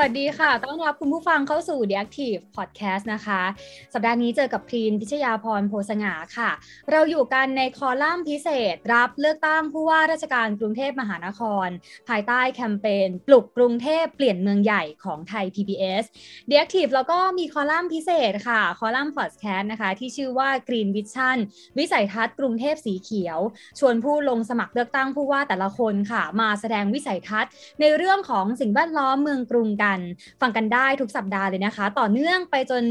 วัสดีค่ะ ต้อนรับคุณผู้ฟังเข้าสู่ The Active Podcast นะคะ สัปดาห์นี้เจอกับพรีนพิชยาพรโพสงาค่ะ เราอยู่กันในคอลัมน์พิเศษ รับเลือกตั้งผู้ว่าราชการกรุงเทพมหานคร ภายใต้แคมเปญปลุกกรุงเทพเปลี่ยนเมืองใหญ่ของไทย PBS The Active แล้วก็มีคอลัมน์พิเศษค่ะ คอลัมน์ Podcast นะคะ ที่ชื่อว่า Green Vision วิสัยทัศน์กรุงเทพสีเขียว ชวนผู้ลงสมัครเลือกตั้งผู้ว่าแต่ละคนค่ะ มาแสดงวิสัยทัศน์ ในเรื่องของสิ่งแวดล้อมเมืองกรุงกันฟังกันได้ทุกสัปดาห์เลยนะคะ ต่อเนื่องไปจน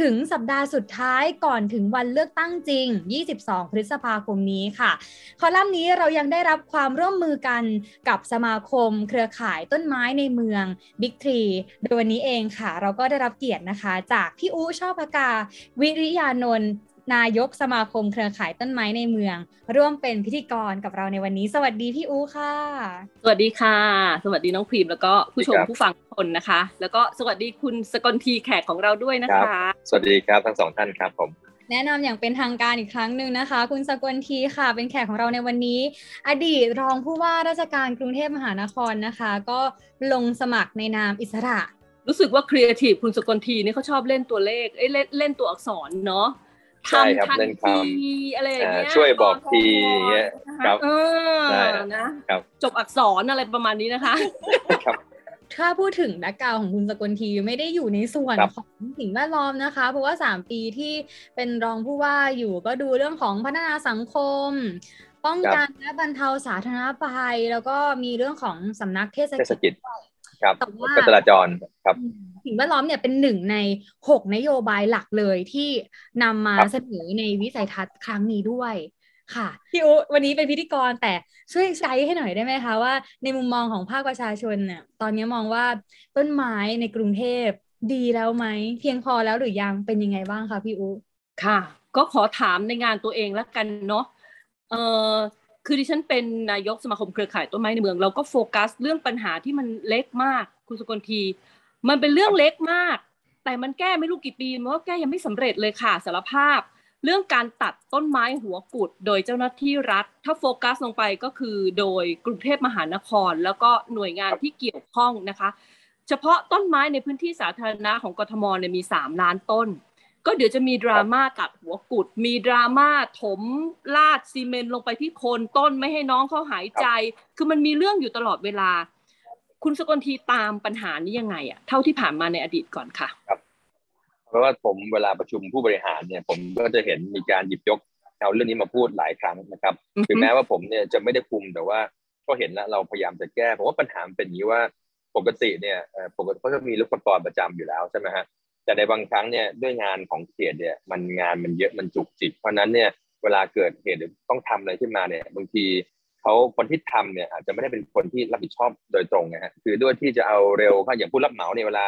ถึงสัปดาห์สุดท้ายก่อนถึงวันเลือกตั้งจริง 22 พฤษภาคมนี้ค่ะ คอลัมน์นี้เรายังได้รับความร่วมมือกันกับสมาคม เครือข่ายต้นไม้ในเมือง Big Tree โดยวันนี้เองค่ะ เราก็ได้รับเกียรตินะคะ จากพี่อู๋ชอบพกา วิริยานนท์ นายกสมาคมเครือข่ายต้นไม้ในเมือง ร่วมเป็นพิธีกรกับเราในวันนี้ สวัสดีพี่อูค่ะ สวัสดีค่ะ สวัสดีน้องพรีมแล้วก็ผู้ชมครับผู้ฟังทุกคนนะคะ แล้วก็สวัสดีคุณสกลทีแขกของเราด้วยนะครัคะสวัสดีครับทั้งสองท่านครับผมแนะนำอย่างเป็นทางการอีกครั้งหนึ่งนะคะ คุณสกลทีค่ะ เป็นแขกของเราในวันนี้ อดีตรองผู้ว่าราชการกรุงเทพมหานครนะคะ ก็ลงสมัครในนามอิสระ รู้สึกว่าครีเอทีฟคุณสกลทีนี่เขาชอบเล่นตัวเลขเอ้ยเล่นเล่นตัวอักษรเนาะใช่ครับ ทำทันเล่นคทีอะไรอย่างเงี้ยอ่าช่วยบอกทีอย่างเงี้ยนะคะครับเออใช่นะครับจบอักษรอะไรประมาณนี้นะคะครับถ้าพูดถึงแบ็กกราวของคุณสกลทีไม่ได้อยู่ในส่วนครับของสิ่งแวดล้อมนะคะ เพราะว่า 3 ปีที่เป็นรองผู้ว่าอยู่ก็ดูเรื่องของพัฒนาสังคม ป้องกันและบรรเทาสาธารณภัย แล้วก็มีเรื่องของสำนักเทศเทศกิกิจจครับแต่ว่าการจราจรครับอืม สิ่งแวดล้อมเนี่ยเป็นหนึ่งในหกนโยบายหลักเลยที่นำมาครับเสนอในวิสัยทัศน์ครั้งนี้ด้วยค่ะพี่อุวันนี้เป็นพิธีกรแต่ช่วยไกด์ให้หน่อยได้ไหมคะว่าในมุมมองของภาคประชาชนเนี่ยตอนนี้มองว่าต้นไม้ในกรุงเทพดีแล้วไหม เพียงพอแล้วหรือยังเป็นยังไงบ้างคะพี่อุค่ะ ก็ขอถามในงานตัวเองแล้วกันเนาะเอ่อคือดิฉันเป็นนายกสมาคมเครือข่ายต้นไม้ในเมือง เราก็โฟกัสเรื่องปัญหาที่มันเล็กมากคุณสกลที มันเป็นเรื่องเล็กมาก แต่มันแก้ไม่รู้กี่ปีมันก็แก้ยังไม่สำเร็จเลยค่ะสารภาพ เรื่องการตัดต้นไม้หัวกุด โดยเจ้าหน้าที่รัฐ ถ้าโฟกัสลงไปก็คือโดยกรุงเทพมหานคร แล้วก็หน่วยงานที่เกี่ยวข้องนะคะ เฉพาะต้นไม้ในพื้นที่สาธารณะของกทมเนี่ยมี 3 ล้านต้น ก็เดี๋ยวจะมีดราม่าตัดหัวกุด มีดราม่าถมลาดซีเมนต์ลงไปที่โคนต้นไม่ให้น้องเขาหายใจ คือมันมีเรื่องอยู่ตลอดเวลา คุณสกลทีตามปัญหานี้ยังไงอะเท่าที่ผ่านมาในอดีตก่อนค่ะเพราะว่าผมเวลาประชุมผู้บริหารเนี่ย ผมก็จะเห็นมีการหยิบยกเอาเรื่องนี้มาพูดหลายครั้งนะครับอือฮึถึงแม้ว่าผมเนี่ยจะไม่ได้คุมแต่ว่าก็เห็นแล้วเราพยายามจะแก้ผมว่าปัญหามันเป็นอย่างนี้ว่าปกติเนี่ยเอ่อปกติเขาจะมีลูกประกรประจำอยู่แล้วใช่ไหมฮะแต่ในบางครั้งเนี่ยด้วยงานของเขตเนี่ยมันงานมันเยอะมันจุกจิกเพราะฉะนั้นเนี่ยเวลาเกิดเหตุหรือต้องทำอะไรขึ้นมาเนี่ยบางที เขาคนที่ทำเนี่ยอาจจะไม่ได้เป็นคนที่รับผิดชอบโดยตรงนะฮะคือด้วยที่จะเอาเร็วก็อย่างผู้รับเหมาเนี่ยเวลา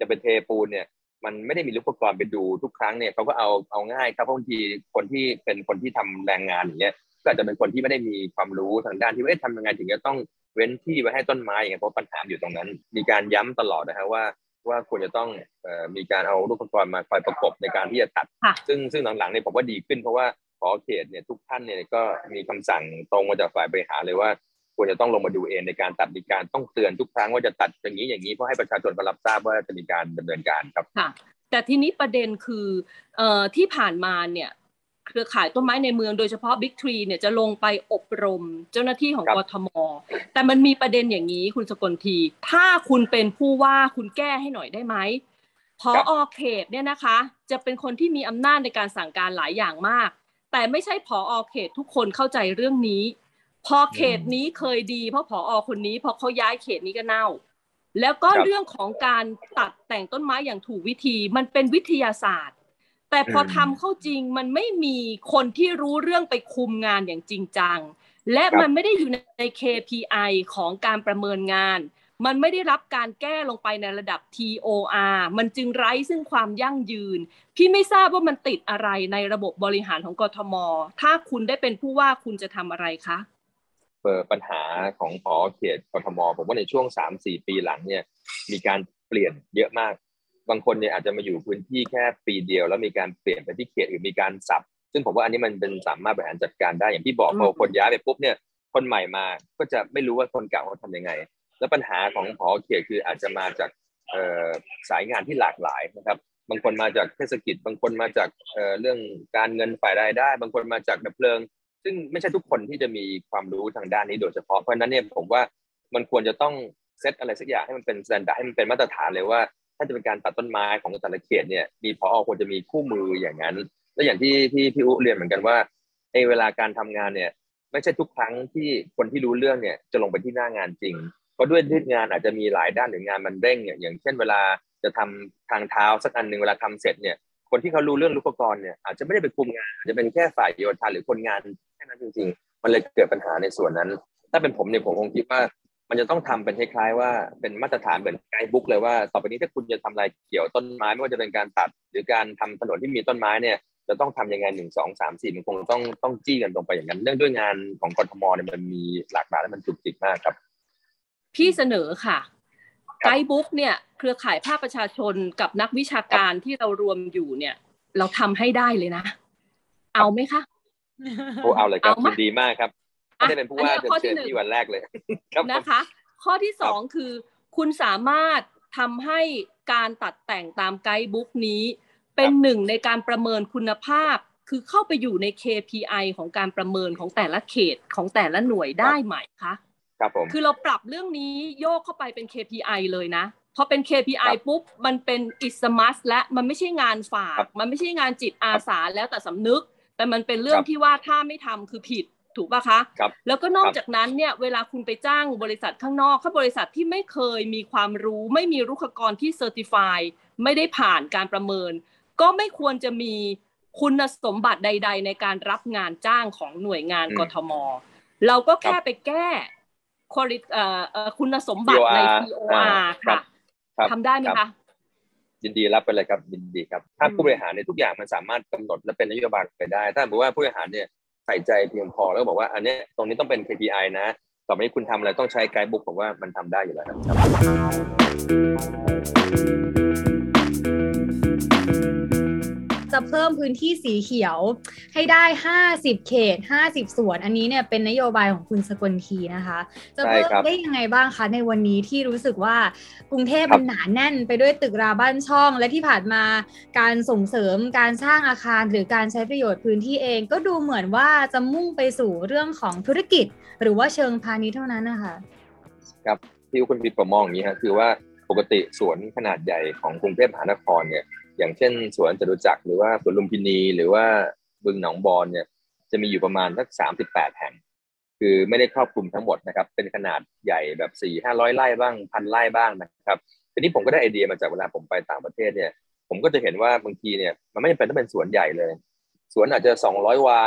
จะไปเทปูนเนี่ย มันไม่ได้มีลูกประกรไปดูทุกครั้งเนี่ยเขาก็เอาเอาง่ายครับเพราะบางทีคนที่เป็นคนที่ทำแรงงานอย่างเงี้ยก็อาจจะเป็นคนที่ไม่ได้มีความรู้ทางด้านที่ว่าเอ๊ะทำยังไงถึงจะต้องเว้นที่ไว้ให้ต้นไม้อย่างเงี้ยเพราะปัญหาอยู่ตรงนั้น มีการย้ำตลอดนะฮะว่าว่าควรจะต้องเอ่อมีการเอาลูกประกรมาคอยประกบในการที่จะตัดค่ะซึ่งซึ่งหลังๆเนี่ยผมว่าดีขึ้นเพราะว่า ขอเขตเนี่ยทุกท่านเนี่ยก็มีคำสั่งตรงมาจากฝ่ายบริหารเลยว่าควรจะต้องลงมาดูเองในการตัดมีการต้องเตือนทุกครั้งว่าจะตัดอย่างนี้อย่างนี้เพื่อให้ประชาชนมารับทราบว่าจะมีการดำเนินการครับค่ะแต่ทีนี้ประเด็นคือเอ่อที่ผ่านมาเนี่ยเครือข่ายต้นไม้ในเมืองโดยเฉพาะ Big Tree เนี่ยจะลงไปอบรมเจ้าหน้าที่ของครับกทม แต่มันมีประเด็นอย่างนี้คุณสกลที ถ้าคุณเป็นผู้ว่าคุณแก้ให้หน่อยได้ไหมพออเขตเนี่ยนะคะ จะเป็นคนที่มีอำนาจในการสั่งการหลายอย่างมาก แต่ไม่ใช่พออเขตทุกคนเข้าใจเรื่องนี้ พอเขตนี้เคยดี เพราะพออคนนี้พอเขาย้ายเขตนี้ก็เน่า แล้วก็ครับเรื่องของการตัดแต่งต้นไม้อย่างถูกวิธีมันเป็นวิทยาศาสตร์ แต่พออืมทำเข้าจริงมันไม่มีคนที่รู้เรื่องไปคุมงานอย่างจริงจังและครับมันไม่ได้อยู่ใน KPI ของการประเมินงาน มันไม่ได้รับการแก้ลงไปในระดับ TOR มันจึงไร้ซึ่งความยั่งยืน พี่ไม่ทราบว่ามันติดอะไรในระบบบริหารของกทม ถ้าคุณได้เป็นผู้ว่าคุณจะทำอะไรคะเปิดปัญหาของพอเขตกทม ผมว่าในช่วงสามสี่ปีหลังเนี่ยมีการเปลี่ยนเยอะมาก บางคนเนี่ยอาจจะมาอยู่พื้นที่แค่ปีเดียว แล้วมีการเปลี่ยนไปที่เขตหรือมีการสับ ซึ่งผมว่าอันนี้มันเป็นสามารถบริหารจัดการได้อย่างที่บอกพอคนย้ายไปปุ๊บเนี่ยคนใหม่มาก็จะไม่รู้ว่าคนเก่าเขาทำยังไง แล้วปัญหาของพอเขตคืออาจจะมาจากสายงานที่หลากหลายนะครับ บางคนมาจากเทศกิจ บางคนมาจากเรื่องการเงินฝ่ายรายได้ บางคนมาจากดับเพลิง ซึ่งไม่ใช่ทุกคนที่จะมีความรู้ทางด้านนี้โดยเฉพาะ เพราะนั้นเนี่ยผมว่ามันควรจะต้องเซตอะไรสักอย่างให้มันเป็น standard ให้มันเป็นมาตรฐานเลยว่า ถ้าจะเป็นการตัดต้นไม้ของแต่ละเขตเนี่ยมีพอควรจะมีคู่มืออย่างนั้น และอย่างที่ที่พี่อุ๊เรียนเหมือนกันว่าในเวลาการทำงานเนี่ยไม่ใช่ทุกครั้งที่คนที่รู้เรื่องเนี่ยจะลงไปที่หน้างานจริง เพราะด้วยที่งานอาจจะมีหลายด้านหรืองานมันเร่งเนี่ยอย่างเช่นเวลาจะทำทางเท้าสักอันหนึ่งเวลาทำเสร็จเนี่ยคนที่เขารู้เรื่องอุปกรณ์เนี่ยอาจจะไม่ได้ไปคุมงานอาจจะเป็นแค่ฝ่ายโยธาหรือคนงานแค่นั้นจริงๆ มันเลยเกิดปัญหาในส่วนนั้น ถ้าเป็นผมเนี่ยผมคงคิดว่า มันจะต้องทำเป็นคล้ายๆว่าเป็นมาตรฐานเหมือนไกด์บุ๊กเลยว่าต่อไปนี้ถ้าคุณจะทำอะไรเกี่ยวต้นไม้ไม่ว่าจะเป็นการตัด หรือการทำถนนที่มีต้นไม้เนี่ยจะต้องทํำยังไงหนึ่งสองสามสี่มันคงต้องต้องจี้กันตรงไปอย่างนั้น เรื่องด้วยงานของกรทมเนี่ยมันมีหลากหลายและมันจุกจิกมากครับ พี่เสนอค่ะไกด์บุ๊กเนี่ยเครือข่ายภาคประชาชนกับนักวิชาการที่เรารวมอยู่เนี่ย เราทำให้ได้เลยนะ เอาไหมคะโอ้เอาเลยครับดีมากครับไม่ได้เป็นผู้ว่าจะเชิญที่วันแรกเลยนะคะ ข้อที่สองคือคุณสามารถทำให้การตัดแต่งตามไกด์บุ๊กนี้ เป็นหนึ่งในการประเมินคุณภาพ คือเข้าไปอยู่ใน KPI ของการประเมินของแต่ละเขตของแต่ละหน่วยได้ไหมคะ ครับผมคือเราปรับเรื่องนี้โยกเข้าไปเป็น KPI เลยนะพอเป็น KPI ปุ๊บมันเป็นอิสมัสและมันไม่ใช่งานฝาก มันไม่ใช่งานจิตอาสาแล้วแต่สำนึก แต่มันเป็นเรื่องที่ว่าถ้าไม่ทำคือผิดถูกป่ะคะแล้วก็นอกจากนั้นเนี่ยเวลาคุณไปจ้างบริษัทข้างนอกถ้าบริษัทที่ไม่เคยมีความรู้ ไม่มีรุกขกรที่เซอร์ติฟายไม่ได้ผ่านการประเมิน ก็ไม่ควรจะมีคุณสมบัติใด ๆ ในการรับงานจ้างของหน่วยงานกทม เราก็แค่ไปแก้ คุณสมบัติใน TOR ค่ะทำได้ไหมคะยินดีรับไปเลยครับยินดีครับ ถ้าผู้บริหารเนี่ยทุกอย่างมันสามารถกำหนดและเป็นนโยบายไปได้ ถ้าบอกว่าผู้บริหารเนี่ยใส่ใจเพียงพอแล้วบอกว่าอันนี้ตรงนี้ต้องเป็น KPI นะต่อไปนี้คุณทำอะไรต้องใช้ไกด์บุ๊กผมว่ามันทำได้อยู่แล้วครับ จะเพิ่มพื้นที่สีเขียวให้ได้ 50 เขต 50สวน อันนี้เนี่ยเป็นนโยบายของคุณสกลทีนะคะ จะเพิ่มได้ยังไงบ้างคะในวันนี้ที่รู้สึกว่ากรุงเทพมันหนาแน่นไปด้วยตึกราบ้านช่อง และที่ผ่านมาการส่งเสริมการสร้างอาคารหรือการใช้ประโยชน์พื้นที่เอง ก็ดูเหมือนว่าจะมุ่งไปสู่เรื่องของธุรกิจ หรือว่าเชิงพาณิชย์เท่านั้นนะคะครับที่คุณพิประมองอย่างนี้ครับคือว่าปกติสวนขนาดใหญ่ของกรุงเทพมหานครเนี่ย อย่างเช่น สวนจตุจักรหรือว่าสวนลุมพินี หรือว่าบึงหนองบอนเนี่ยจะมีอยู่ประมาณสักสามสิบแปดแห่ง คือไม่ได้ครอบคลุมทั้งหมดนะครับ เป็นขนาดใหญ่แบบสี่ห้าร้อยไร่บ้างพันไร่บ้างนะครับทีนี้ผมก็ได้ไอเดียมาจากเวลาผมไปต่างประเทศเนี่ย ผมก็จะเห็นว่าบางทีเนี่ยมันไม่จำเป็นต้องเป็นสวนใหญ่เลย สวนอาจจะสองร้อยวา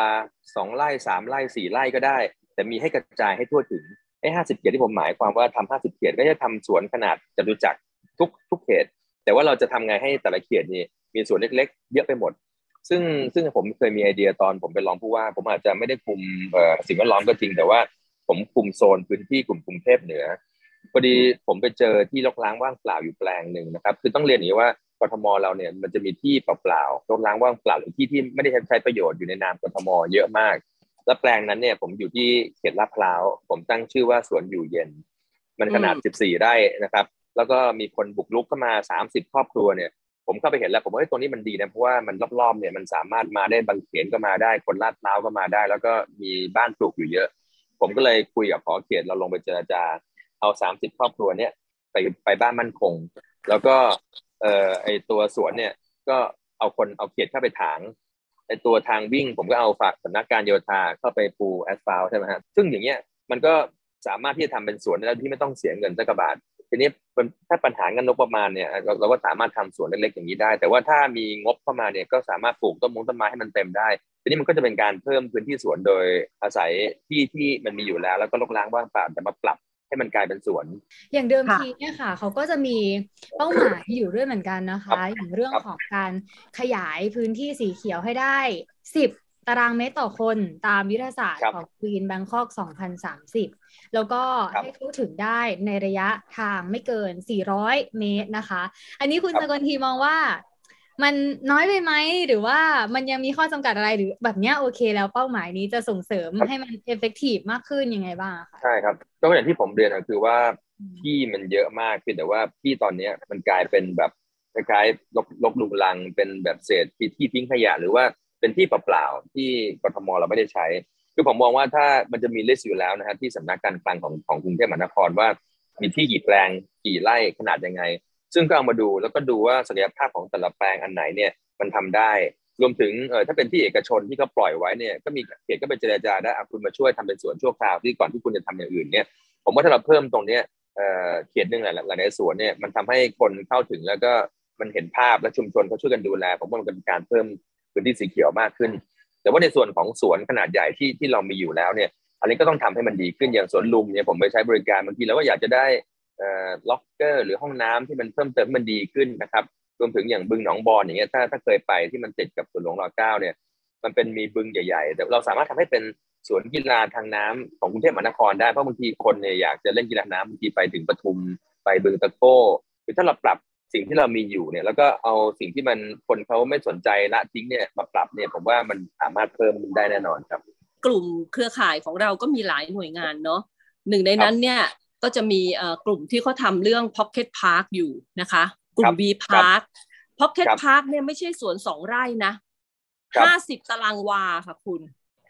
สองไร่สามไร่สี่ไร่ก็ได้ แต่มีให้กระจายให้ทั่วถึงไอ้ห้าสิบเขตที่ผมหมายความว่าทำห้าสิบเขตก็จะทำสวนขนาดจตุจักรทุกทุกเขต แต่ว่าเราจะทำไงให้แต่ละเขตนี่มีส่วนเล็ก ๆ เยอะไปหมด ซึ่งซึ่งผมเคยมีไอเดียตอนผมเป็นรองผู้ว่า ผมอาจจะไม่ได้คุมสิ่งแวดล้อมก็จริง แต่ว่าผมคุมโซนพื้นที่กลุ่มกรุงเทพเหนือพอดีผมไปเจอที่รกล้างว่างเปล่าอยู่แปลงหนึ่งนะครับ คือต้องเรียนอย่างนี้ว่ากทมเราเนี่ยมันจะมีที่เปล่าๆรกล้างว่างเปล่าหรือที่ที่ไม่ได้ใช้ประโยชน์อยู่ในนามกทมเยอะมาก และแปลงนั้นเนี่ยผมอยู่ที่เขตลาดพร้าว ผมตั้งชื่อว่าสวนอยู่เย็น มันขนาด 14 ไร่นะครับ แล้วก็มีคนบุกลุกเข้ามาสามสิบครอบครัวเนี่ยผมเข้าไปเห็นแล้วผมว่าตรงนี้มันดีนะเพราะว่ามันรอบๆเนี่ยมันสามารถมาได้บางเขนก็มาได้คนลาดพร้าวก็มาได้ แล้วก็มีบ้านปลูกอยู่เยอะ ผมก็เลยคุยกับขอเขตเราลงไปเจรจาเอาสามสิบครอบครัวเนี่ยไปไปบ้านมั่นคง แล้วก็เอ่อไอตัวสวนเนี่ยก็เอาคนเอาเขตเข้าไปถางไอตัวทางวิ่ง ผมก็เอาฝากสำนักการโยธาเข้าไปปูแอสฟัลต์ใช่ไหมฮะซึ่งอย่างเงี้ยมันก็สามารถที่จะทำเป็นสวนได้ที่ไม่ต้องเสียเงินสักบาท ทีนี้ถ้าปัญหาเงินงบประมาณเนี่ยเราเราก็สามารถทำสวนเล็กๆอย่างนี้ได้ แต่ว่าถ้ามีงบเข้ามาเนี่ยก็สามารถปลูกต้นมงต้นไม้ให้มันเต็มได้ ทีนี้มันก็จะเป็นการเพิ่มพื้นที่สวนโดยอาศัยที่ที่มันมีอยู่แล้ว แล้วก็ลกล้างว่างเปล่าแต่มาปรับให้มันกลายเป็นสวน อย่างเดิมทีเนี่ยค่ะ เขาก็จะมีเป้าหมายอยู่ด้วยเหมือนกันนะคะ อย่างเรื่องของการขยายพื้นที่สีเขียวให้ได้สิบ ตารางเมตรต่อคนตามยุทธศาสตร์ครับของ Green Bangkok 2030 แล้วก็ครับให้เข้าถึงได้ในระยะทางไม่เกิน 400 เมตรนะคะ อันนี้คุณครับสกลทีมองว่า มันน้อยไปไหม หรือว่ามันยังมีข้อจำกัดอะไรหรือแบบเนี้ยโอเคแล้วเป้าหมายนี้จะส่งเสริมให้มัน effective มากขึ้นยังไงบ้างอะคะใช่ครับก็อย่างที่ผมเรียนก็คือว่าที่มันเยอะมากเพียงแต่ว่าที่ตอนเนี้ยมันกลายเป็นแบบคล้ายๆลกลกลุงลังเป็นแบบเศษที่ที่ทิ้งขยะหรือว่า เป็นที่เปล่าๆที่กรทมเราไม่ได้ใช้คือผมมองว่าถ้ามันจะมีลิสต์อยู่แล้วนะฮะที่สำนักการคลังของของกรุงเทพมหานครว่า มีที่กี่แปลงกี่ไร่ขนาดยังไง ซึ่งก็เอามาดูแล้วก็ดูว่าศักยภาพของแต่ละแปลงอันไหนเนี่ยมันทำได้ รวมถึงเออถ้าเป็นที่เอกชนที่เขาปล่อยไว้เนี่ยก็มีเขตก็ไปเจรจาได้อะคุณมาช่วยทำเป็นสวนชั่วคราวที่ก่อนที่คุณจะทำอย่างอื่นเนี่ยผมว่าถ้าเราเพิ่มตรงเนี้ยเอ่อเขตหนึ่งหลายหลายๆสวนเนี่ยมันทำให้คนเข้าถึงแล้วก็มันเห็นภาพและชุมชนเขาช่วยกันดูแลผมว่ามันเป็นการเพิ่ม พื้นที่สีเขียวมากขึ้น แต่ว่าในส่วนของสวนขนาดใหญ่ที่ที่เรามีอยู่แล้วเนี่ย อันนี้ก็ต้องทำให้มันดีขึ้นอย่างสวนลุมเนี่ยผมไปใช้บริการบางทีเราก็อยากจะได้เอ่อล็อกเกอร์หรือห้องน้ำที่มันเพิ่มเติมมันดีขึ้นนะครับรวมถึงอย่างบึงหนองบอนอย่างเงี้ยถ้าถ้าเคยไปที่มันติดกับสวนหลวงรอเก้าเนี่ย มันเป็นมีบึงใหญ่ ๆ แต่เราสามารถทำให้เป็นสวนกีฬาทางน้ำของกรุงเทพมหานครได้เพราะบางทีคนเนี่ยอยากจะเล่นกีฬาน้ำบางทีไปถึงปทุมไปบึงตะโก้คือถ้าเราปรับ สิ่งที่เรามีอยู่เนี่ย แล้วก็เอาสิ่งที่มันคนเขาไม่สนใจละทิ้งเนี่ยมาปรับเนี่ยผมว่ามันสามารถเพิ่มได้แน่นอนครับ กลุ่มเครือข่ายของเราก็มีหลายหน่วยงานเนาะหนึ่งในนั้นเนี่ยก็จะมีเอ่อกลุ่มที่เขาทำเรื่อง Pocket Park อยู่นะคะ กลุ่ครัมบ V Park Pocket ครับ Park เนี่ยไม่ใช่สวนสองไร่นะครับห้าสิบตารางวาค่ะคุณ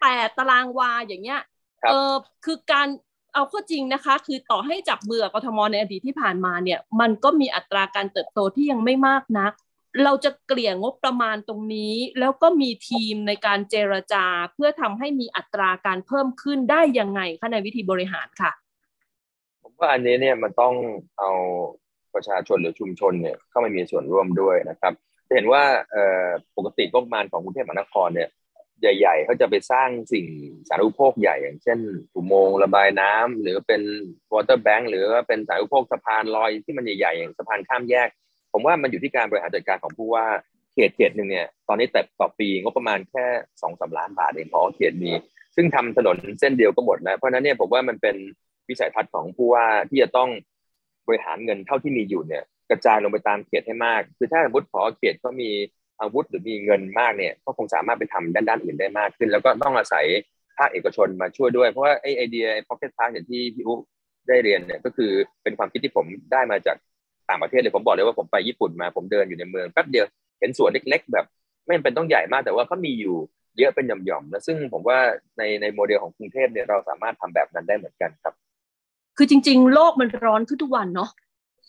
แปดตารางวาอย่างเงี้ยครับเออคือการ เอาข้อจริงนะคะ คือต่อให้จับเบื่อกทมในอดีตที่ผ่านมาเนี่ย มันก็มีอัตราการเติบโตที่ยังไม่มากนัก เราจะเกลี่ยงบประมาณตรงนี้ แล้วก็มีทีมในการเจรจาเพื่อทำให้มีอัตราการเพิ่มขึ้นได้ยังไงคะในวิธีบริหารค่ะ ผมว่าอันนี้เนี่ยมันต้องเอาประชาชนหรือชุมชนเนี่ยเข้ามามีส่วนร่วมด้วยนะครับจะเห็นว่าปกติงบประมาณของกรุงเทพมหานครเนี่ย ใหญ่ๆเขาจะไปสร้างสิ่งสาธารณูปโภคใหญ่อย่างเช่นอุโมงค์ระบายน้ำหรือเป็น water bank หรือว่าเป็นสาธารณูปโภคสะพานลอยที่มันใหญ่ๆอย่างสะพานข้ามแยก ผมว่ามันอยู่ที่การบริหารจัดการของผู้ว่าเขตเขตหนึ่งเนี่ยตอนนี้แต่ต่อปีงบประมาณแค่สองสาล้านบาทเองพอเขตมีซึ่งทำถนนเส้นเดียวก็หมดแล้วเพราะฉะนั้นเนี่ยผมว่ามันเป็นวิสัยทัศน์ของผู้ว่าที่จะต้องบริหารเงินเท่าที่มีอยู่เนี่ยกระจายลงไปตามเขตให้มาก คือถ้าสมมติพอเขตก็มี อาวุธหรือมีเงินมากเนี่ยก็คงสามารถไปทำด้านด้านอื่นได้มากขึ้น แล้วก็ต้องอาศัยภาคเอกชนมาช่วยด้วย เพราะว่าไอไอเดีย pocket park อย่างที่พี่อุ๊ได้เรียนเนี่ยก็คือเป็นความคิดที่ผมได้มาจากต่างประเทศเลยผมบอกเลยว่าผมไปญี่ปุ่นมาผมเดินอยู่ในเมืองแป๊บเดียวเห็นสวนเล็ก ๆ แบบไม่จำเป็นต้องใหญ่มากแต่ว่าก็มีอยู่เยอะเป็นหย่อมๆนะซึ่งผมว่าในในโมเดลของกรุงเทพเนี่ยเราสามารถทำแบบนั้นได้เหมือนกันครับ คือจริง ๆ โลกมันร้อนขึ้นทุกวันเนาะ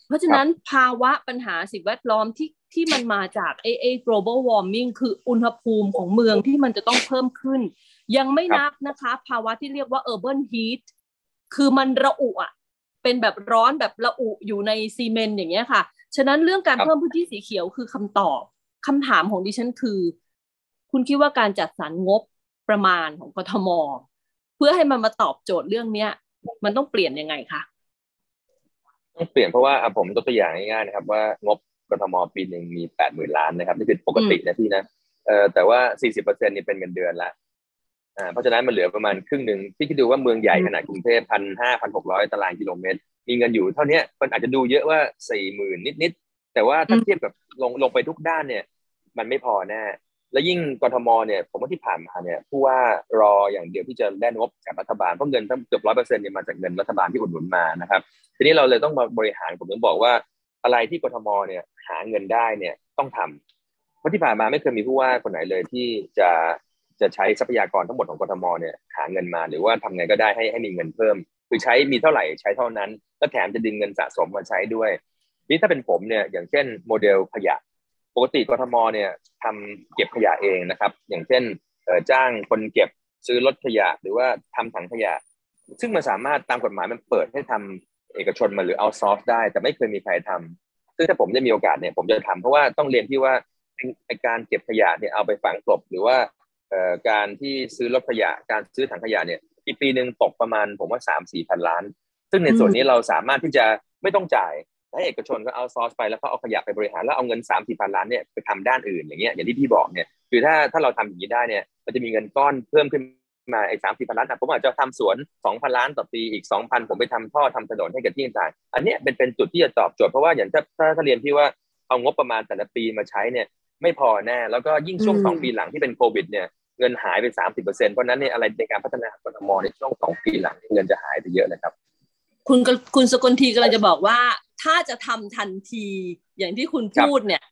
เพราะฉะนั้นภาวะปัญหาสิ่งแวดล้อมที่ ที่มันมาจากไอ้ไอ้ global warming คืออุณหภูมิของเมืองที่มันจะต้องเพิ่มขึ้น ยังไม่นับนะคะ ภาวะที่เรียกว่า urban heat คือมันระอุอะเป็นแบบร้อนแบบระอุอยู่ในซีเมนต์อย่างเงี้ยค่ะ ฉะนั้นเรื่องการครับเพิ่มพื้นที่สีเขียวคือคำตอบคำถามของดิฉันคือ คุณคิดว่าการจัดสรรงบประมาณของกทม เพื่อให้มันมาตอบโจทย์เรื่องเนี้ย มันต้องเปลี่ยนยังไงคะต้องเปลี่ยนเพราะว่าอะผมยกตัวอย่างง่ายๆนะครับว่างบ กทมปีหนึ่งมีแปดหมื่นล้านนะครับนี่คือปกตินะพี่นะเอ่อแต่ว่าสี่สิบเปอร์เซ็นต์นี่เป็นเงินเดือนละอ่าเพราะฉะนั้นมันเหลือประมาณครึ่งหนึ่งพี่คิดดูว่าเมืองใหญ่ขนาดกรุงเทพพันห้าพันหกร้อยตารางกิโลเมตร มีเงินอยู่เท่าเนี้ยมันอาจจะดูเยอะว่าสี่หมื่นนิดๆแต่ว่าถ้าอืมเทียบกับลงลงไปทุกด้านเนี่ย มันไม่พอแน่และยิ่งกทมเนี่ยผมว่าที่ผ่านมาเนี่ยผู้ว่ารออย่างเดียวที่จะได้งบจากรัฐบาลเพราะเงินทั้งเกือบร้อยเปอร์เซ็นต์เนี่ยมาจากเงินรัฐบาลที่อุดหนุนมานะครับ ทีนี้เราเลยต้องมาบริหารผมถึงบอกว่าอะไรที่กทมเนี่ย หาเงินได้เนี่ยต้องทำเพราะที่ผ่านมาไม่เคยมีผู้ว่าคนไหนเลยที่จะจะใช้ทรัพยากรทั้งหมดของกทมเนี่ยหาเงินมาหรือว่าทำไงก็ได้ให้ให้มีเงินเพิ่ม คือใช้มีเท่าไหร่ใช้เท่านั้น แล้วแถมจะดึงเงินสะสมมาใช้ด้วยนี่ถ้าเป็นผมเนี่ยอย่างเช่นโมเดลขยะ ปกติกทมเนี่ยทำเก็บขยะเองนะครับ อย่างเช่นจ้างคนเก็บซื้อรถขยะ หรือว่าทำถังขยะ ซึ่งมันสามารถตามกฎหมายมันเปิดให้ทำเอกชนมาหรือ outsource ได้ แต่ไม่เคยมีใครทำ ซึ่งถ้าผมได้มีโอกาสเนี่ยผมจะทำเพราะว่าต้องเรียนที่ว่าไอ้การเก็บขยะเนี่ยเอาไปฝังกลบหรือว่าเอ่อการที่ซื้อรถขยะการซื้อถังขยะเนี่ยปีปีหนึ่งตกประมาณผมว่าสามสี่พันล้าน ซึ่งในส่วนนี้เราสามารถที่จะไม่ต้องจ่ายให้เอกชนก็เอาซอร์สไปแล้วก็เอาขยะไปบริหารแล้วเอาเงินสามสี่พันล้านเนี่ยไปทำด้านอื่นอย่างเงี้ยอย่างที่พี่บอกเนี่ยคือถ้าถ้าเราทำอย่างนี้ได้เนี่ยมันจะมีเงินก้อนเพิ่มขึ้น มาไอ้สามสี่พันล้านผมอาจจะทำสวนสองพันล้านต่อปีอีกสองพันผมไปทำท่อทำถนนให้กับที่ต่างอันนี้เป็นเป็นจุดที่จะตอบโจทย์เพราะว่าอย่างถ้าถ้าถ้าเรียนที่ว่าเอางบประมาณแต่ละปีมาใช้เนี่ยไม่พอแน่แล้วก็ยิ่งช่วงสองปีหลังที่เป็นโควิดเนี่ยเงินหายไปสามสิบเปอร์เซ็นต์เพราะนั้นเนี่ยอะไรในการพัฒนากรทมในช่วงสองปีหลังเงินจะหายไปเยอะเลยครับ คุณคุณสกลทีกำลังจะบอกว่า ถ้าจะทำทันทีอย่างที่คุณพูดเนี่ย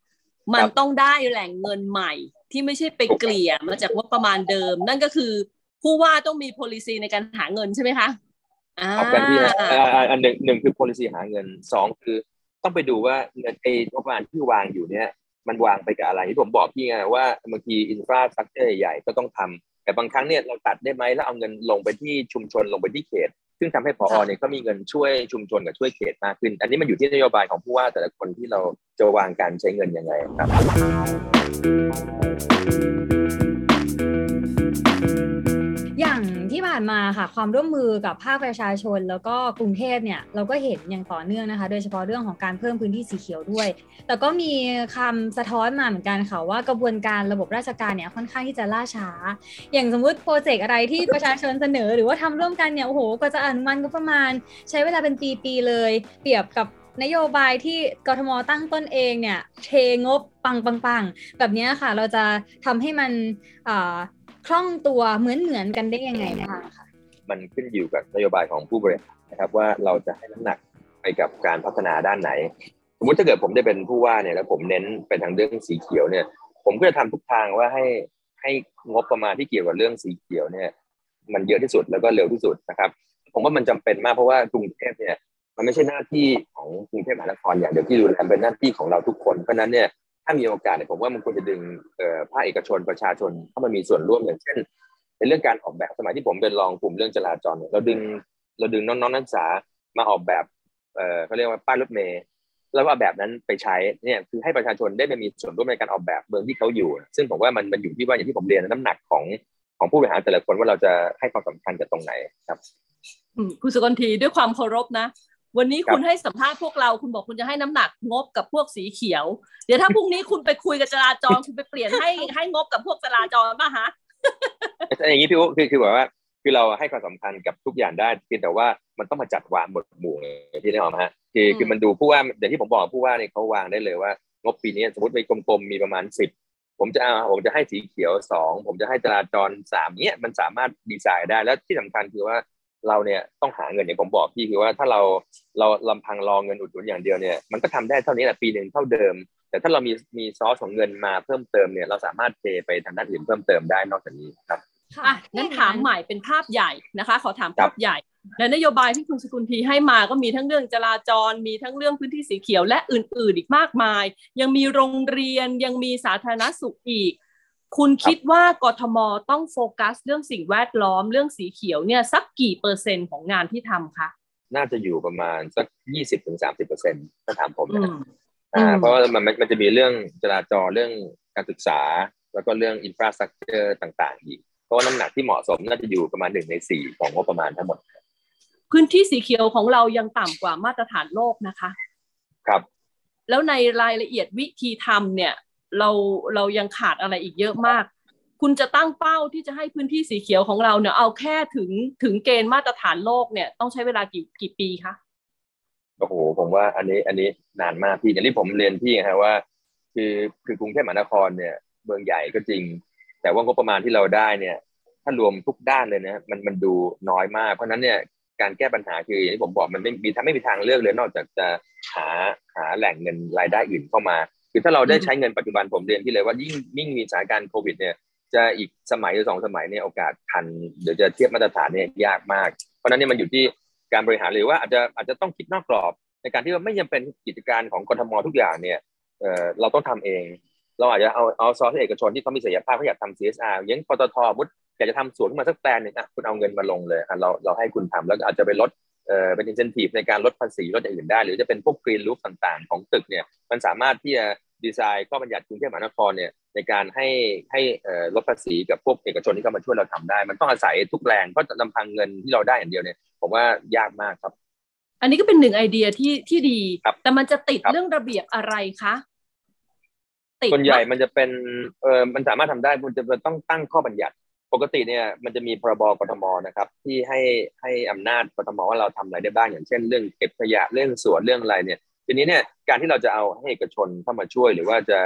มันต้องได้แหล่งเงินใหม่ที่ไม่ใช่ไปเกลี่ยมาจากว่าประมาณเดิม นั่นก็คือ ผู้ว่าต้องมี policy ในการหาเงินใช่ไหมคะอ่ากันที่อันหนึ่งหนึ่งคือ policy หาเงินสองคือต้องไปดูว่าเงินไอ้งบประมาณที่วางอยู่เนี่ยมันวางไปกับอะไรที่ผมบอกพี่ไงว่าบางทีอินฟราสตรักเจอร์ใหญ่ก็ต้องทำแต่บางครั้งเนี่ยเราตัดได้ไหมแล้วเอาเงินลงไปที่ชุมชนลงไปที่เขต ซึ่งทำให้พอเนี่ยก็มีเงินช่วยชุมชนกับช่วยเขตมากขึ้น อันนี้มันอยู่ที่นโยบายของผู้ว่าแต่ละคนที่เราจะวางการใช้เงินยังไงครับ ผ่านมาค่ะความร่วมมือกับภาคประชาชน แล้วก็กรุงเทพเนี่ยเราก็เห็นอย่างต่อเนื่องนะคะ โดยเฉพาะเรื่องของการเพิ่มพื้นที่สีเขียวด้วย แต่ก็มีคำสะท้อนมาเหมือนกันค่ะว่ากระบวนการระบบราชการเนี่ยค่อนข้างที่จะล่าช้า อย่างสมมุติโปรเจกต์อะไรที่ประชาชนเสนอ หรือว่าทำร่วมกันเนี่ยโอ้โหก็จะอนุมัติก็ประมาณ ใช้เวลาเป็นปีๆเลย เปรียบกับนโยบายที่กทมตั้งต้นเองเนี่ยเทงบปังปังปังแบบนี้ค่ะ เราจะทำให้มัน คล่องตัวเหมือนเหมือนกันได้ยังไงบ้างคะมันขึ้นอยู่กับนโยบายของผู้บริหารนะครับว่าเราจะให้น้ำหนักไปกับการพัฒนาด้านไหน สมมติถ้าเกิดผมได้เป็นผู้ว่าเนี่ยแล้วผมเน้นไปทางเรื่องสีเขียวเนี่ย ผมก็จะทำทุกทางว่าให้ให้งบประมาณที่เกี่ยวกับเรื่องสีเขียวเนี่ย มันเยอะที่สุดแล้วก็เร็วที่สุดนะครับ ผมว่ามันจำเป็นมากเพราะว่ากรุงเทพเนี่ยมันไม่ใช่หน้าที่ของกรุงเทพมหานครอย่างเดียวที่ดูแลเป็นหน้าที่ของเราทุกคนเพราะนั้นเนี่ย ถ้ามีโอกาสเนี่ยผมว่ามันควรจะดึงภาคเอกชนประชาชนเข้ามามีส่วนร่วมอย่างเช่นในเรื่องการออกแบบสมัยที่ผมเป็นรองกลุ่มเรื่องจราจรเนี่ยเราดึงเราดึงน้องๆนักศึกษามาออกแบบเขาเรียกว่าป้ายรถเมล์แล้วว่าแบบนั้นไปใช้เนี่ยคือให้ประชาชนได้ไปมีส่วนร่วมในการออกแบบเมืองที่เขาอยู่ ซึ่งผมว่ามันมันอยู่ที่ว่าอย่างที่ผมเรียนน้ำหนักของของผู้บริหารแต่ละคนว่าเราจะให้ความสำคัญกับตรงไหนครับคุณสุกนทีด้วยความเคารพนะ วันนี้คุณให้สัมภาษณ์พวกเราคุณบอกคุณจะให้น้ำหนักงบกับพวกสีเขียว เดี๋ยวถ้าพรุ่งนี้คุณไปคุยกับจราจรคุณไปเปลี่ยนให้ให้งบกับพวกจราจรป่ะฮะอย่างนี้พี่อุ๊คือคือแบบว่าคือเราให้ความสำคัญกับทุกอย่างได้เพียงแต่ว่ามันต้องมาจัดวางบทหมู่ที่ได้ออกมาฮะคือคือมันดูผู้ว่าอย่างที่ผมบอกผู้ว่าเนี่ยเขาวางได้เลยว่างบปีนี้สมมติมีกลมๆมีประมาณสิบผมจะเอาผมจะให้สีเขียวสองผมจะให้จราจรสามเนี้ยมันสามารถดีไซน์ได้แล้วที่สำคัญคือว่า เราเนี่ยต้องหาเงินอย่างผมบอกพี่คือว่าถ้าเราเราลำพังรอเงินอุดหนุนอย่างเดียวเนี่ยมันก็ทำได้เท่านี้แหละปีหนึ่งเท่าเดิม แต่ถ้าเรามีมีซอสของเงินมาเพิ่มเติมเนี่ยเราสามารถเทไปทางด้านอื่นเพิ่มเติมได้นอกจากนี้ครับค่ะงั้นถามใหม่เป็นภาพใหญ่นะคะ ขอถามภาพใหญ่และนโยบายที่คุณสกุลทีให้มาก็มีทั้งเรื่องจราจร มีทั้งเรื่องพื้นที่สีเขียวและอื่น ๆ อีกมากมาย ยังมีโรงเรียนยังมีสาธารณสุขอีก คุณคิดว่ากทมต้องโฟกัส เรื่องสิ่งแวดล้อมเรื่องสีเขียวเนี่ยสักกี่เปอร์เซ็นต์ของงานที่ทำคะน่าจะอยู่ประมาณสักยี่สิบถึงสามสิบเปอร์เซ็นต์ถ้าถามผมนะอ่าเพราะว่ามันมันจะมีเรื่องจราจรเรื่องการศึกษา แล้วก็เรื่องอินฟราสตรักเจอร์ต่างๆอีกเพราะว่าน้ำหนักที่เหมาะสมน่าจะอยู่ประมาณหนึ่งในสี่ของงบประมาณทั้งหมด พื้นที่สีเขียวของเรายังต่ำกว่ามาตรฐานโลกนะคะ ครับ แล้วในรายละเอียดวิธีทำเนี่ย เราเรายังขาดอะไรอีกเยอะมาก คุณจะตั้งเป้าที่จะให้พื้นที่สีเขียวของเราเนี่ยเอาแค่ถึงถึงเกณฑ์มาตรฐานโลกเนี่ยต้องใช้เวลากี่กี่ปีคะโอ้โหผมว่าอันนี้อันนี้นานมากพี่อย่างที่ผมเรียนพี่นะว่า คือคือกรุงเทพมหานครเนี่ยเมืองใหญ่ก็จริง แต่ว่างบประมาณที่เราได้เนี่ย ถ้ารวมทุกด้านเลยนะมันมันดูน้อยมาก เพราะนั้นเนี่ยการแก้ปัญหาคืออย่างที่ผมบอกมันไม่มีทำไม่มีทางเลือกเลยนอกจากจะหาหาแหล่งเงินรายได้อื่นเข้ามา คือถ้าเราได้ใช้เงินปัจจุบันผมเรียนที่เลยว่ายิ่งยิ่งมีสถานการณ์โควิดเนี่ยจะอีกสมัยหรือสองสมัยเนี่ยโอกาสทันเดี๋ยวจะเทียบมาตรฐานเนี่ยยากมาก เพราะนั้นเนี่ยมันอยู่ที่การบริหารหรือว่าอาจจะอาจจะต้องคิดนอกกรอบ ในการที่ว่าไม่จำเป็นกิจการของกรทมทุกอย่างเนี่ยเออเราต้องทำเอง เราอาจจะเอาเอาซอสเอกชนที่เขามีศักยภาพเขาอยากทำ CSR ยังปตทมุดอยากจะทำสวนขึ้นมาสักแปลนหนึ่งอ่ะคุณเอาเงินมาลงเลยอ่ะเราเราให้คุณทำแล้วอาจจะไปลดเอ่อเป็นอินเซนティブในการลดภาษีลดอย่างอื่นได้ หรือจะเป็นพวกกรีนลูฟต่างๆ ของตึกเนี่ยมันสามารถที่จะ ดีไซน์ข้อบัญญัติกรุงเทพมหานครเนี่ยในการให้ให้ลดภาษีกับพวกเอกชนที่เข้ามาช่วยเราทำได้ มันต้องอาศัยทุกแรงเพราะลำพังเงินที่เราได้อย่างเดียวเนี่ยผมว่ายากมากครับ อันนี้ก็เป็นหนึ่งไอเดียที่ที่ดี แต่มันจะติดเรื่องระเบียบอะไรคะติดส่วนใหญ่ไหมมันจะเป็นเออมันสามารถทำได้มันจะมันต้องตั้งข้อบัญญัติ ปกติเนี่ยมันจะมีพรบกทมนะครับ ที่ให้ให้อำนาจกทมว่าเราทำอะไรได้บ้างอย่างเช่น เรื่องเก็บขยะเรื่องสวนเรื่องอะไรเนี่ย ทีนี้เนี่ยการที่เราจะเอาให้เอกชนเข้ามาช่วย หรือว่าจะ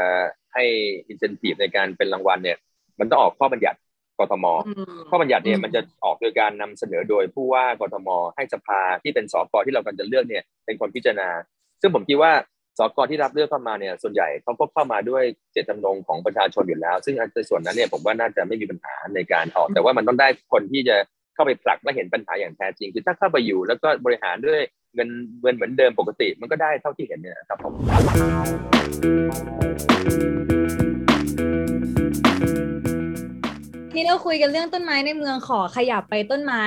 ให้อินเซนティブในการเป็นรางวัลเนี่ย มันต้องออกข้อบัญญัติกทม อืม ข้อบัญญัติเนี่ย อืม มันจะออกโดยการนำเสนอโดยผู้ว่ากทม ให้สภาที่เป็นสกที่เรากำลังจะเลือกเนี่ยเป็นคนพิจารณา ซึ่งผมคิดว่าสกที่รับเลือกเข้ามาเนี่ยส่วนใหญ่เขาก็เข้ามาด้วยเจตจำนงของประชาชนอยู่แล้ว ซึ่งในส่วนนั้นเนี่ยผมว่าน่าจะไม่มีปัญหาในการออก แต่ว่ามันต้องได้คนที่จะเข้าไปผลักและเห็นปัญหาอย่างแท้จริงคือถ้าเข้าไปอยู่ แล้วก็บริหารด้วย เงินเงินเหมือนเดิมปกติ มันก็ได้เท่าที่เห็นเนี่ยนะครับผมนี่เราคุยกันเรื่องต้นไม้ในเมืองขอขยับไปต้นไม้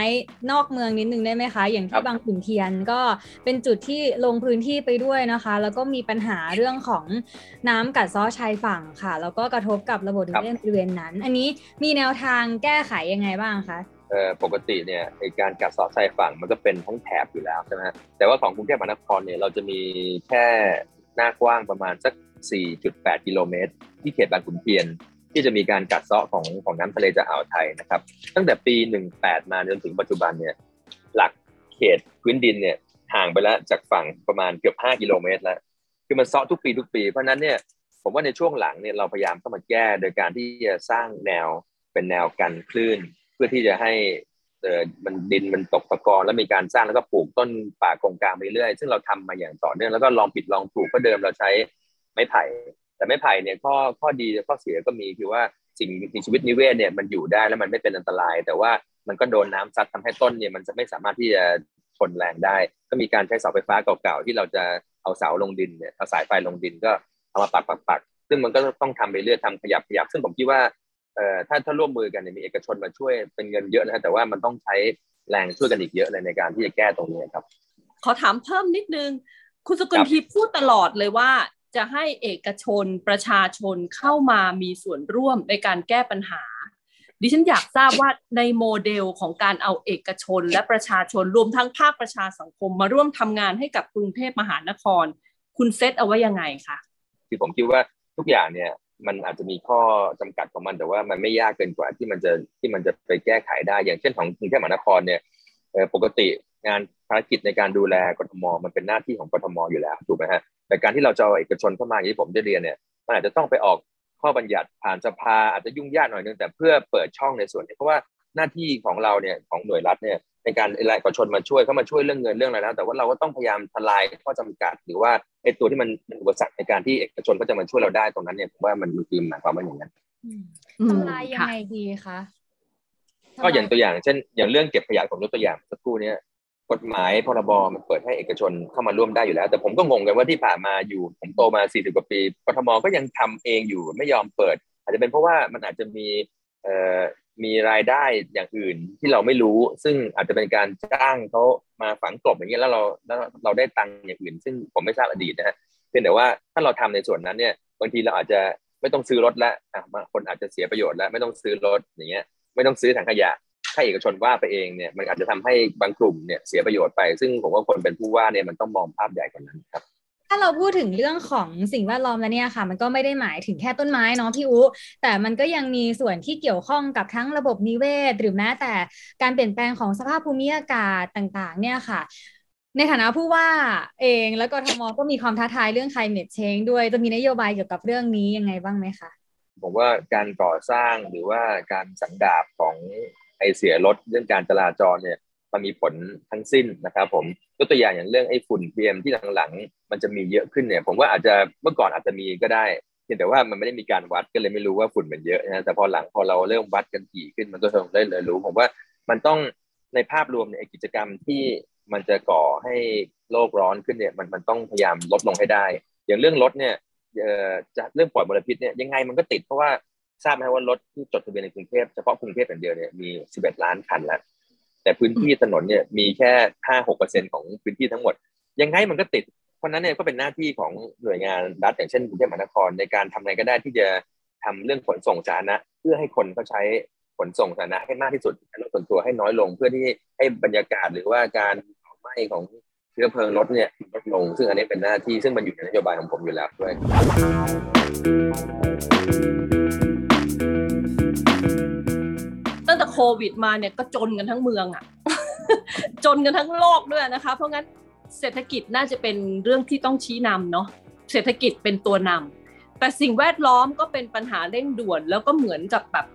นอกเมืองนิดนึงได้ไหมคะ อย่างครัที่บบางขุนเทียนก็เป็นจุดที่ลงพื้นที่ไปด้วยนะคะ แล้วก็มีปัญหาเรื่องของน้ำกัดเซ้อชายฝั่งค่ะ แล้วก็กระทบกับระบบนิเวศบริเวณนั้น อันนี้มีแนวทางแก้ไขยังไงบ้างคะเอ่อ ปกติเนี่ยการกัดเซาะชายฝั่งมันก็เป็นทั้งแถบอยู่แล้วใช่ไหมแต่ว่าของกรุงเทพมหานครเนี่ยเราจะมีแค่หน้ากว้างประมาณสัก 4.8 กิโลเมตร ที่เขตบางขุนเทียน ที่จะมีการกัดเซาะของของน้ำทะเลจากอ่าวไทยนะครับ ตั้งแต่ปี 18 มาจนถึงปัจจุบันเนี่ยหลักเขตพื้นดินเนี่ยห่างไปแล้วจากฝั่งประมาณเกือบ 5 กิโลเมตรแล้ว คือมันเซาะทุกปีทุกปี เพราะนั้นเนี่ยผมว่าในช่วงหลังเนี่ยเราพยายามเข้ามาแก้ โดยการที่จะสร้างแนวเป็นแนวกันคลื่น พื่อที่จะให้เออมันดินมันตกตะกอนแล้วมีการสร้างแล้วก็ปลูกต้นป่ากงกลางไปเรื่อยซึ่งเราทำมาอย่างต่อเนื่องแล้วก็ลองผิดลองถูกเพราะเดิมเราใช้ไม้ไผ่ แต่ไม้ไผ่เนี่ยข้อข้อดีข้อเสียก็มีคือว่าสิ่งมีชีวิตนิเวศเนี่ยมันอยู่ได้แล้วมันไม่เป็นอันตราย แต่ว่ามันก็โดนน้ำซัดทำให้ต้นเนี่ยมันจะไม่สามารถที่จะทนแรงได้ ก็มีการใช้เสาไฟฟ้าเก่าๆที่เราจะเอาเสาลงดินเนี่ยเอาสายไฟลงดินก็เอามาปักปักปักซึ่งมันก็ต้องทำไปเรื่อยทำขยับขยับซึ่งผมคิดว่า เอ่อถ้าถ้าร่วมมือกันเนี่ยมีเอกชนมาช่วยเป็นเงินเยอะนะฮะแต่ว่ามันต้องใช้แรงช่วยกันอีกเยอะเลยในการที่จะแก้ตรงนี้ครับ ขอถามเพิ่มนิดนึง คุณสกุลครับทีพูดตลอดเลยว่า จะให้เอกชนประชาชนเข้ามามีส่วนร่วมในการแก้ปัญหา ดิฉันอยากทราบว่าในโมเดลของการเอาเอกชนและประชาชนรวมทั้งภาคประชาสังคมมาร่วมทำงานให้กับกรุงเทพมหานคร คุณเซตเอาไว้ยังไงคะคือผมคิดว่าทุกอย่างเนี่ย มันอาจจะมีข้อจำกัดของมันแต่ว่ามันไม่ยากเกินกว่าที่มันจะที่มันจะไปแก้ไขได้ อย่างเช่นของกรุงเทพมหานครเนี่ยปกติงานภารกิจในการดูแลกทม มันเป็นหน้าที่ของกทมอยู่แล้วถูกไหมฮะแต่การที่เราจะเอาเอกชนเข้ามาอย่างที่ผมจะเรียนเนี่ยมันอาจจะต้องไปออกข้อบัญญัติผ่านสภาอาจจะยุ่งยากหน่อยนึงแต่เพื่อเปิดช่องในส่วนนี้เพราะว่าหน้าที่ของเราเนี่ยของหน่วยรัฐเนี่ย ในการเอกชนมาช่วยเข้ามาช่วยเรื่องเงินเรื่องอะไรแล้ว แต่ว่าเราก็ต้องพยายามทลายข้อจำกัด หรือว่าไอ้ตัวที่มันเป็นอุปสรรคในการที่เอกชนก็จะมาช่วยเราได้ตรงนั้นเนี่ยผมว่ามันคือหมายความว่าอย่างนั้นอืมทำลายยังค่ะไงดีคะก็อย่างตัวอย่างเช่น อย่างเรื่องเก็บขยะผมยกตัวอย่างสักครู่เนี้ยกฎหมายพรบมันเปิดให้เอกชนเข้ามาร่วมได้อยู่แล้ว แต่ผมก็งงกันว่าที่ผ่านมาอยู่ ผมโตมา 40 กว่าปีกทมก็ยังทำเองอยู่ไม่ยอมเปิด อาจจะเป็นเพราะว่ามันอาจจะมีเอ่อ มีรายได้อย่างอื่นที่เราไม่รู้ ซึ่งอาจจะเป็นการจ้างเขามาฝังกลบอย่างเงี้ยแล้วเราแล้วเราได้ตังค์อย่างอื่น ซึ่งผมไม่ทราบอดีตนะฮะเพียงแต่ว่าถ้าเราทำในส่วนนั้นเนี่ยบางทีเราอาจจะไม่ต้องซื้อรถแล้วอะบางคนอาจจะเสียประโยชน์แล้วไม่ต้องซื้อรถอย่างเงี้ยไม่ต้องซื้อถังขยะถ้าเอกชนว่าไปเองเนี่ยมันอาจจะทำให้บางกลุ่มเนี่ยเสียประโยชน์ไป ซึ่งผมว่าคนเป็นผู้ว่าเนี่ยมันต้องมองภาพใหญ่กว่านั้นครับ ถ้าเราพูดถึงเรื่องของสิ่งแวดล้อมแล้วเนี่ยค่ะ มันก็ไม่ได้หมายถึงแค่ต้นไม้เนาะพี่อุแต่มันก็ยังมีส่วนที่เกี่ยวข้องกับทั้งระบบนิเวศ หรือแม้แต่การเปลี่ยนแปลงของสภาพภูมิอากาศต่างๆ เนี่ยค่ะในฐานะผู้ว่าเองแล้วก็ทมก็มีความท้าทายเรื่อง climate change ด้วยจะมีนโยบายเกี่ยวกับเรื่องนี้ยังไงบ้างไหมคะผมว่าการก่อสร้างหรือว่าการสังดาบของไอเสียรถเรื่องการจราจรเนี่ย มันมีผลทั้งสิ้นนะครับผมยกตัวอย่างอย่างเรื่องไอ้ฝุ่น PM ที่หลังๆ มันจะมีเยอะขึ้นเนี่ย ผมว่าอาจจะเมื่อก่อนอาจจะมีก็ได้เพียงแต่ว่ามันไม่ได้มีการวัดก็เลยไม่รู้ว่าฝุ่นมันเยอะนะแต่พอหลังพอเราเริ่มวัดกันถี่ขึ้นมันก็คงได้เลยรู้ ผมว่ามันต้องในภาพรวมในกิจกรรมที่มันจะก่อให้โลกร้อนขึ้นเนี่ยมันมันต้องพยายามลดลงให้ได้ อย่างเรื่องรถเนี่ยจะเรื่องปล่อยมลพิษเนี่ยยังไงมันก็ติดเพราะว่าทราบไหมว่ารถที่จดทะเบียนในกรุงเทพเฉพาะกรุงเทพอย่างเดียวเนี่ยมี 11 ล้านคันแล้ว แต่พื้นที่ถนนเนี่ยมีแค่5-6เปอร์เซ็นของพื้นที่ทั้งหมด ยังไงมันก็ติด เพราะนั้นเนี่ยก็เป็นหน้าที่ของหน่วยงานรัฐอย่างเช่นกรุงเทพมหานครในการทำอะไรก็ได้ที่จะทำเรื่องขนส่งสาธารณะเพื่อให้คนเขาใช้ขนส่งสาธารณะให้มากที่สุดรถส่วนตัวให้น้อยลง เพื่อที่ให้บรรยากาศหรือว่าการเผาไหม้ของเชื้อเพลิงรถเนี่ยลดลง ซึ่งอันนี้เป็นหน้าที่ซึ่งมันอยู่ในนโยบายของผมอยู่แล้วด้วย วิดมาเนี่ยก็จนกันทั้งเมืองอะ จนกันทั้งโลกด้วยนะคะ เพราะงั้นเศรษฐกิจน่าจะเป็นเรื่องที่ต้องชี้นำเนาะเศรษฐกิจเป็นตัวนำแต่สิ่งแวดล้อมก็เป็นปัญหาเร่งด่วน แล้วก็เหมือนกับแบบ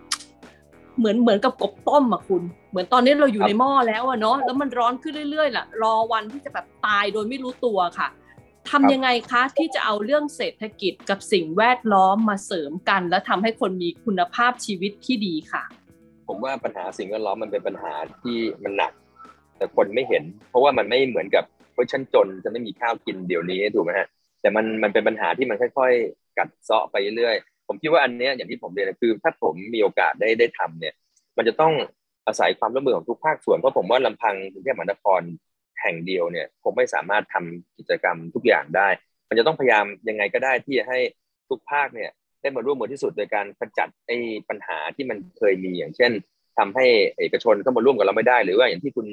เหมือนเหมือนกับกบต้มอะคุณ เหมือนตอนนี้เราอยู่ในหม้อแล้วอะเนาะแล้วมันร้อนขึ้นเรื่อยๆล่ะ รอวันที่จะแบบตายโดยไม่รู้ตัวค่ะทำยังไงคะที่จะเอาเรื่องเศรษฐกิจกับสิ่งแวดล้อมมาเสริมกัน และทำให้คนมีคุณภาพชีวิตที่ดีค่ะ ผมว่าปัญหาสิ่งแวดล้อมมันเป็นปัญหาที่มันหนัก แต่คนไม่เห็น เพราะว่ามันไม่เหมือนกับเฮ้ยฉันจนจะไม่มีข้าวกินเดี๋ยวนี้ถูกไหมฮะแต่มันมันเป็นปัญหาที่มันค่อย ๆ กัดเซาะไปเรื่อยผมคิดว่าอันเนี้ยอย่างที่ผมเรียนคือ ถ้าผมมีโอกาสได้ได้ทำเนี่ย มันจะต้องอาศัยความร่วมมือของทุกภาคส่วนเพราะผมว่าลำพังกรุงเทพมหานครแห่งเดียวเนี่ยคงไม่สามารถทำกิจกรรมทุกอย่างได้ มันจะต้องพยายามยังไงก็ได้ที่จะให้ทุกภาคเนี่ย ได้มาร่วมมือที่สุดโดยการขจัดไอ้ปัญหาที่มันเคยมีอย่างเช่นทำให้เอกชนเข้ามาร่วมกับเราไม่ได้ หรือว่าอย่างที่คุณ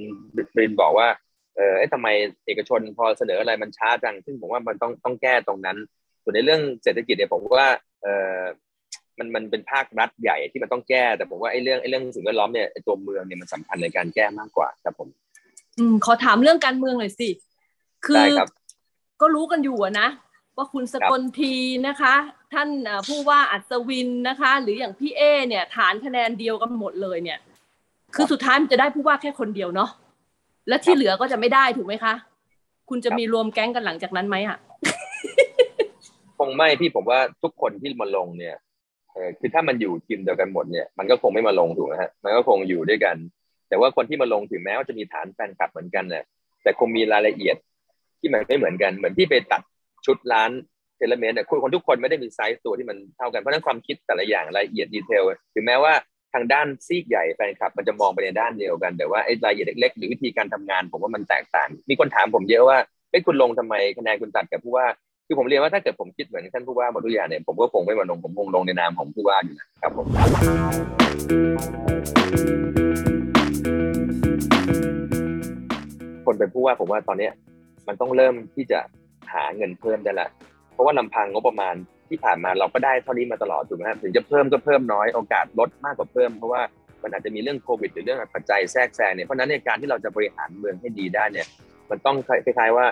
บรินบอกว่าเออทำไมเอกชนพอเสนออะไรมันช้าจัง ซึ่งผมว่ามันต้องต้องแก้ตรงนั้น ส่วนในเรื่องเศรษฐกิจเนี่ยผมว่าเออมันมันเป็นภาครัฐใหญ่ที่มันต้องแก้ แต่ผมว่าไอ้เรื่องไอ้เรื่องสิ่งแวดล้อมเนี่ยตัวเมืองเนี่ยมันสำคัญในการแก้มากกว่าครับผม อืมขอถามเรื่องการเมืองหน่อยสิ คืได้อครับก็รู้กันอยู่อะนะ ว่าคุณสกลทีนะคะ ท่านผู้ว่าอัศวินนะคะ หรืออย่างพี่เอเนี่ยฐานคะแนนเดียวกันหมดเลยเนี่ย คือสุดท้ายมันจะได้ผู้ว่าแค่คนเดียวเนาะและที่เหลือก็จะไม่ได้ถูกไหมคะ คุณจะมีรวมแก๊งกันหลังจากนั้นไหมอะคงไม่พี่ผมว่าทุกคนที่มาลงเนี่ยเออคือถ้ามันอยู่ทีมเดียวกันหมดเนี่ยมันก็คงไม่มาลงถูกไหมฮะมันก็คงอยู่ด้วยกัน แต่ว่าคนที่มาลงถึงแม้ว่าจะมีฐานแฟนคลับเหมือนกันเนี่ยแต่คงมีรายละเอียดที่มันไม่เหมือนกันเหมือนที่ไปตัดชุดร้าน tailor-made เนี่ยคนทุกคนไม่ได้มีไซส์ตัวที่มันเท่ากัน เพราะฉะนั้นความคิดแต่ละอย่างรายละเอียด detail ถึงแม้ว่าทางด้านซีกใหญ่แฟนคลับ มันจะมองไปในด้านเดียวกัน แต่ว่าไอ้รายละเอียดเล็กๆหรือวิธีการทำงาน ผมว่ามันแตกต่าง มีคนถามผมเยอะว่าเอ้คุณลงทำไมคะแนนคุณตัดกับผู้ว่าคือผมเรียนว่าถ้าเกิดผมคิดเหมือนท่านผู้ว่าหมดทุกอย่างเนี่ยผมก็คงไม่มาลงผมคงลงในนามของผู้ว่าอยู่นะครับผมคนเป็นผู้ว่าผมว่าตอนเนี้ยมันต้องเริ่มที่จะหาเงินเพิ่มได้ละ เพราะว่าลำพังงบประมาณที่ผ่านมาเราก็ได้เท่านี้มาตลอดถูกไหมครับถึงจะเพิ่มก็เพิ่มน้อยโอกาสลดมากกว่าเพิ่มเพราะว่ามันอาจจะมีเรื่องโควิดหรือเรื่องปัจจัยแทรกแซงเนี่ยเพราะนั้นในการที่เราจะบริหารเมืองให้ดีได้เนี่ย มันต้องคล้ายๆว่า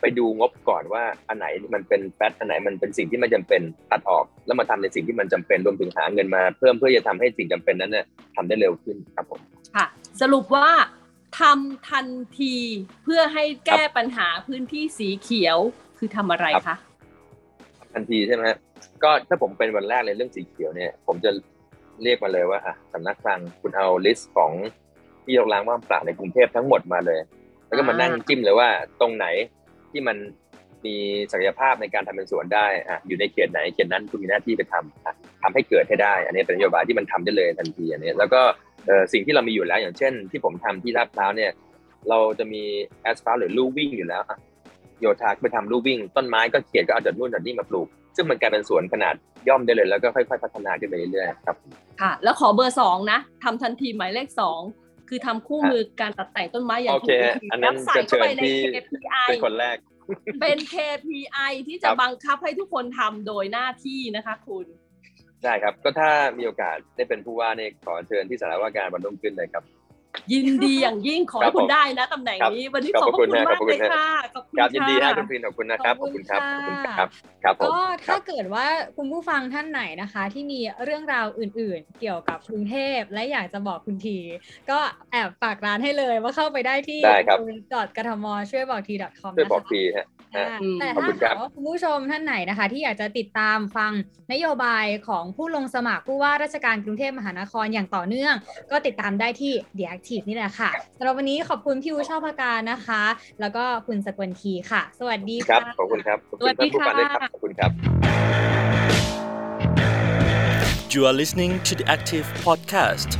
ไปดูงบก่อนว่าอันไหนมันเป็นแฟตอันไหนมันเป็นสิ่งที่ไม่จำเป็นตัดออกแล้วมาทำในสิ่งที่มันจำเป็นรวมถึงหาเงินมาเพิ่มเพื่อจะทำให้สิ่งจำเป็นนั้นเนี่ยทำได้เร็วขึ้นครับผมค่ะ สรุปว่าทำทันทีเพื่อให้แก้ปัญหาพื้นที่สีเขียวคือทำอะไรคะ ทันทีใช่ไหมฮะก็ถ้าผมเป็นวันแรกเลยเรื่องสีเขียวเนี่ย ผมจะเรียกมาเลยว่าอะสำนักคลังคุณเอาลิสต์ของที่ยกล้างว่างเปล่าในกรุงเทพทั้งหมดมาเลย แล้วก็มานั่งจิ้มเลยว่าตรงไหนที่มันมีศักยภาพในการทำเป็นสวนได้อะอยู่ในเขตไหนเขตนั้นคุณมีหน้าที่ไปทำอะทำให้เกิดให้ได้ อันนี้เป็นนโยบายที่มันทำได้เลยทันทีอันนี้แล้วก็สิ่งที่เรามีอยู่แล้วอย่างเช่น ที่ผมทำที่ลาดพร้าวเนี่ย เราจะมีแอสฟัลต์หรือลู่วิ่งอยู่แล้วอะ โยธาไปทำลู่วิ่ง ต้นไม้ก็เขียนก็เอาจากนู่นจากนี่มาปลูก ซึ่งมันกลายเป็นสวนขนาดย่อมได้เลยแล้วก็ค่อยๆพัฒนาขึ้นไปเรื่อยๆครับค่ะ แล้วขอเบอร์สองนะทำทันทีหมายเลขสองคือทำคู่มือการตัดแต่งต้นไม้อย่างโอถูเคกวิธีอันนั้นแล้วใส่จะเข้าเชิไปญในที่ KPI เป็นคนแรก เป็น KPI ที่จะครับบังคับให้ทุกคนทำโดยหน้าที่นะคะคุณได้ครับ ก็ถ้ามีโอกาสได้เป็นผู้ว่าเนี่ยขอเชิญที่สารว่าการวันรุ่งขึ้นเลยครับ ยินดีอย่างยิ่งขอครัให้บคุผณมได้นะตำแหน่งนี้ วันนี้ขขออบบพพระระคุคุณณนะมากขอบเลคุณยนะค่ะขอบคุณครับยินดีฮะค่ะคุณพินขอบคุณนะครับขอบคุณครับค่ะขอบคุณครับครับผมก็ถ้าครับเกิดว่าคุณผู้ฟังท่านไหนนะคะ ที่มีเรื่องราวอื่น ๆ เกี่ยวกับกรุงเทพและอยากจะบอกคุณที ก็แอบฝากร้านให้เลยว่าเข้าไปได้ที่ได้ครับกทมช่วยบอกที .com ช่วยนะบอกคะทีฮะอ่าอืมแต่ขอบถ้าคุณครัหาบกว่าคุณผู้ชมท่านไหนนะคะ ที่อยากจะติดตามฟังนโยบายของผู้ลงสมัครผู้ว่าราชการกรุงเทพมหานครอย่างต่อเนื่อง ก็ติดตามได้ที่ The Active นี่แหละค่ะสำหรับวันนี้ขอบคุณพี่อูชอบพการนะคะ แล้วก็คุณสกลทีค่ะ สวัสดีครับค่ะขอบคุณครับขอบสคุวัณสดีท่านผู้ฟังด้วยครับค่ะขอบคุณครับ You are listening to the Active Podcast.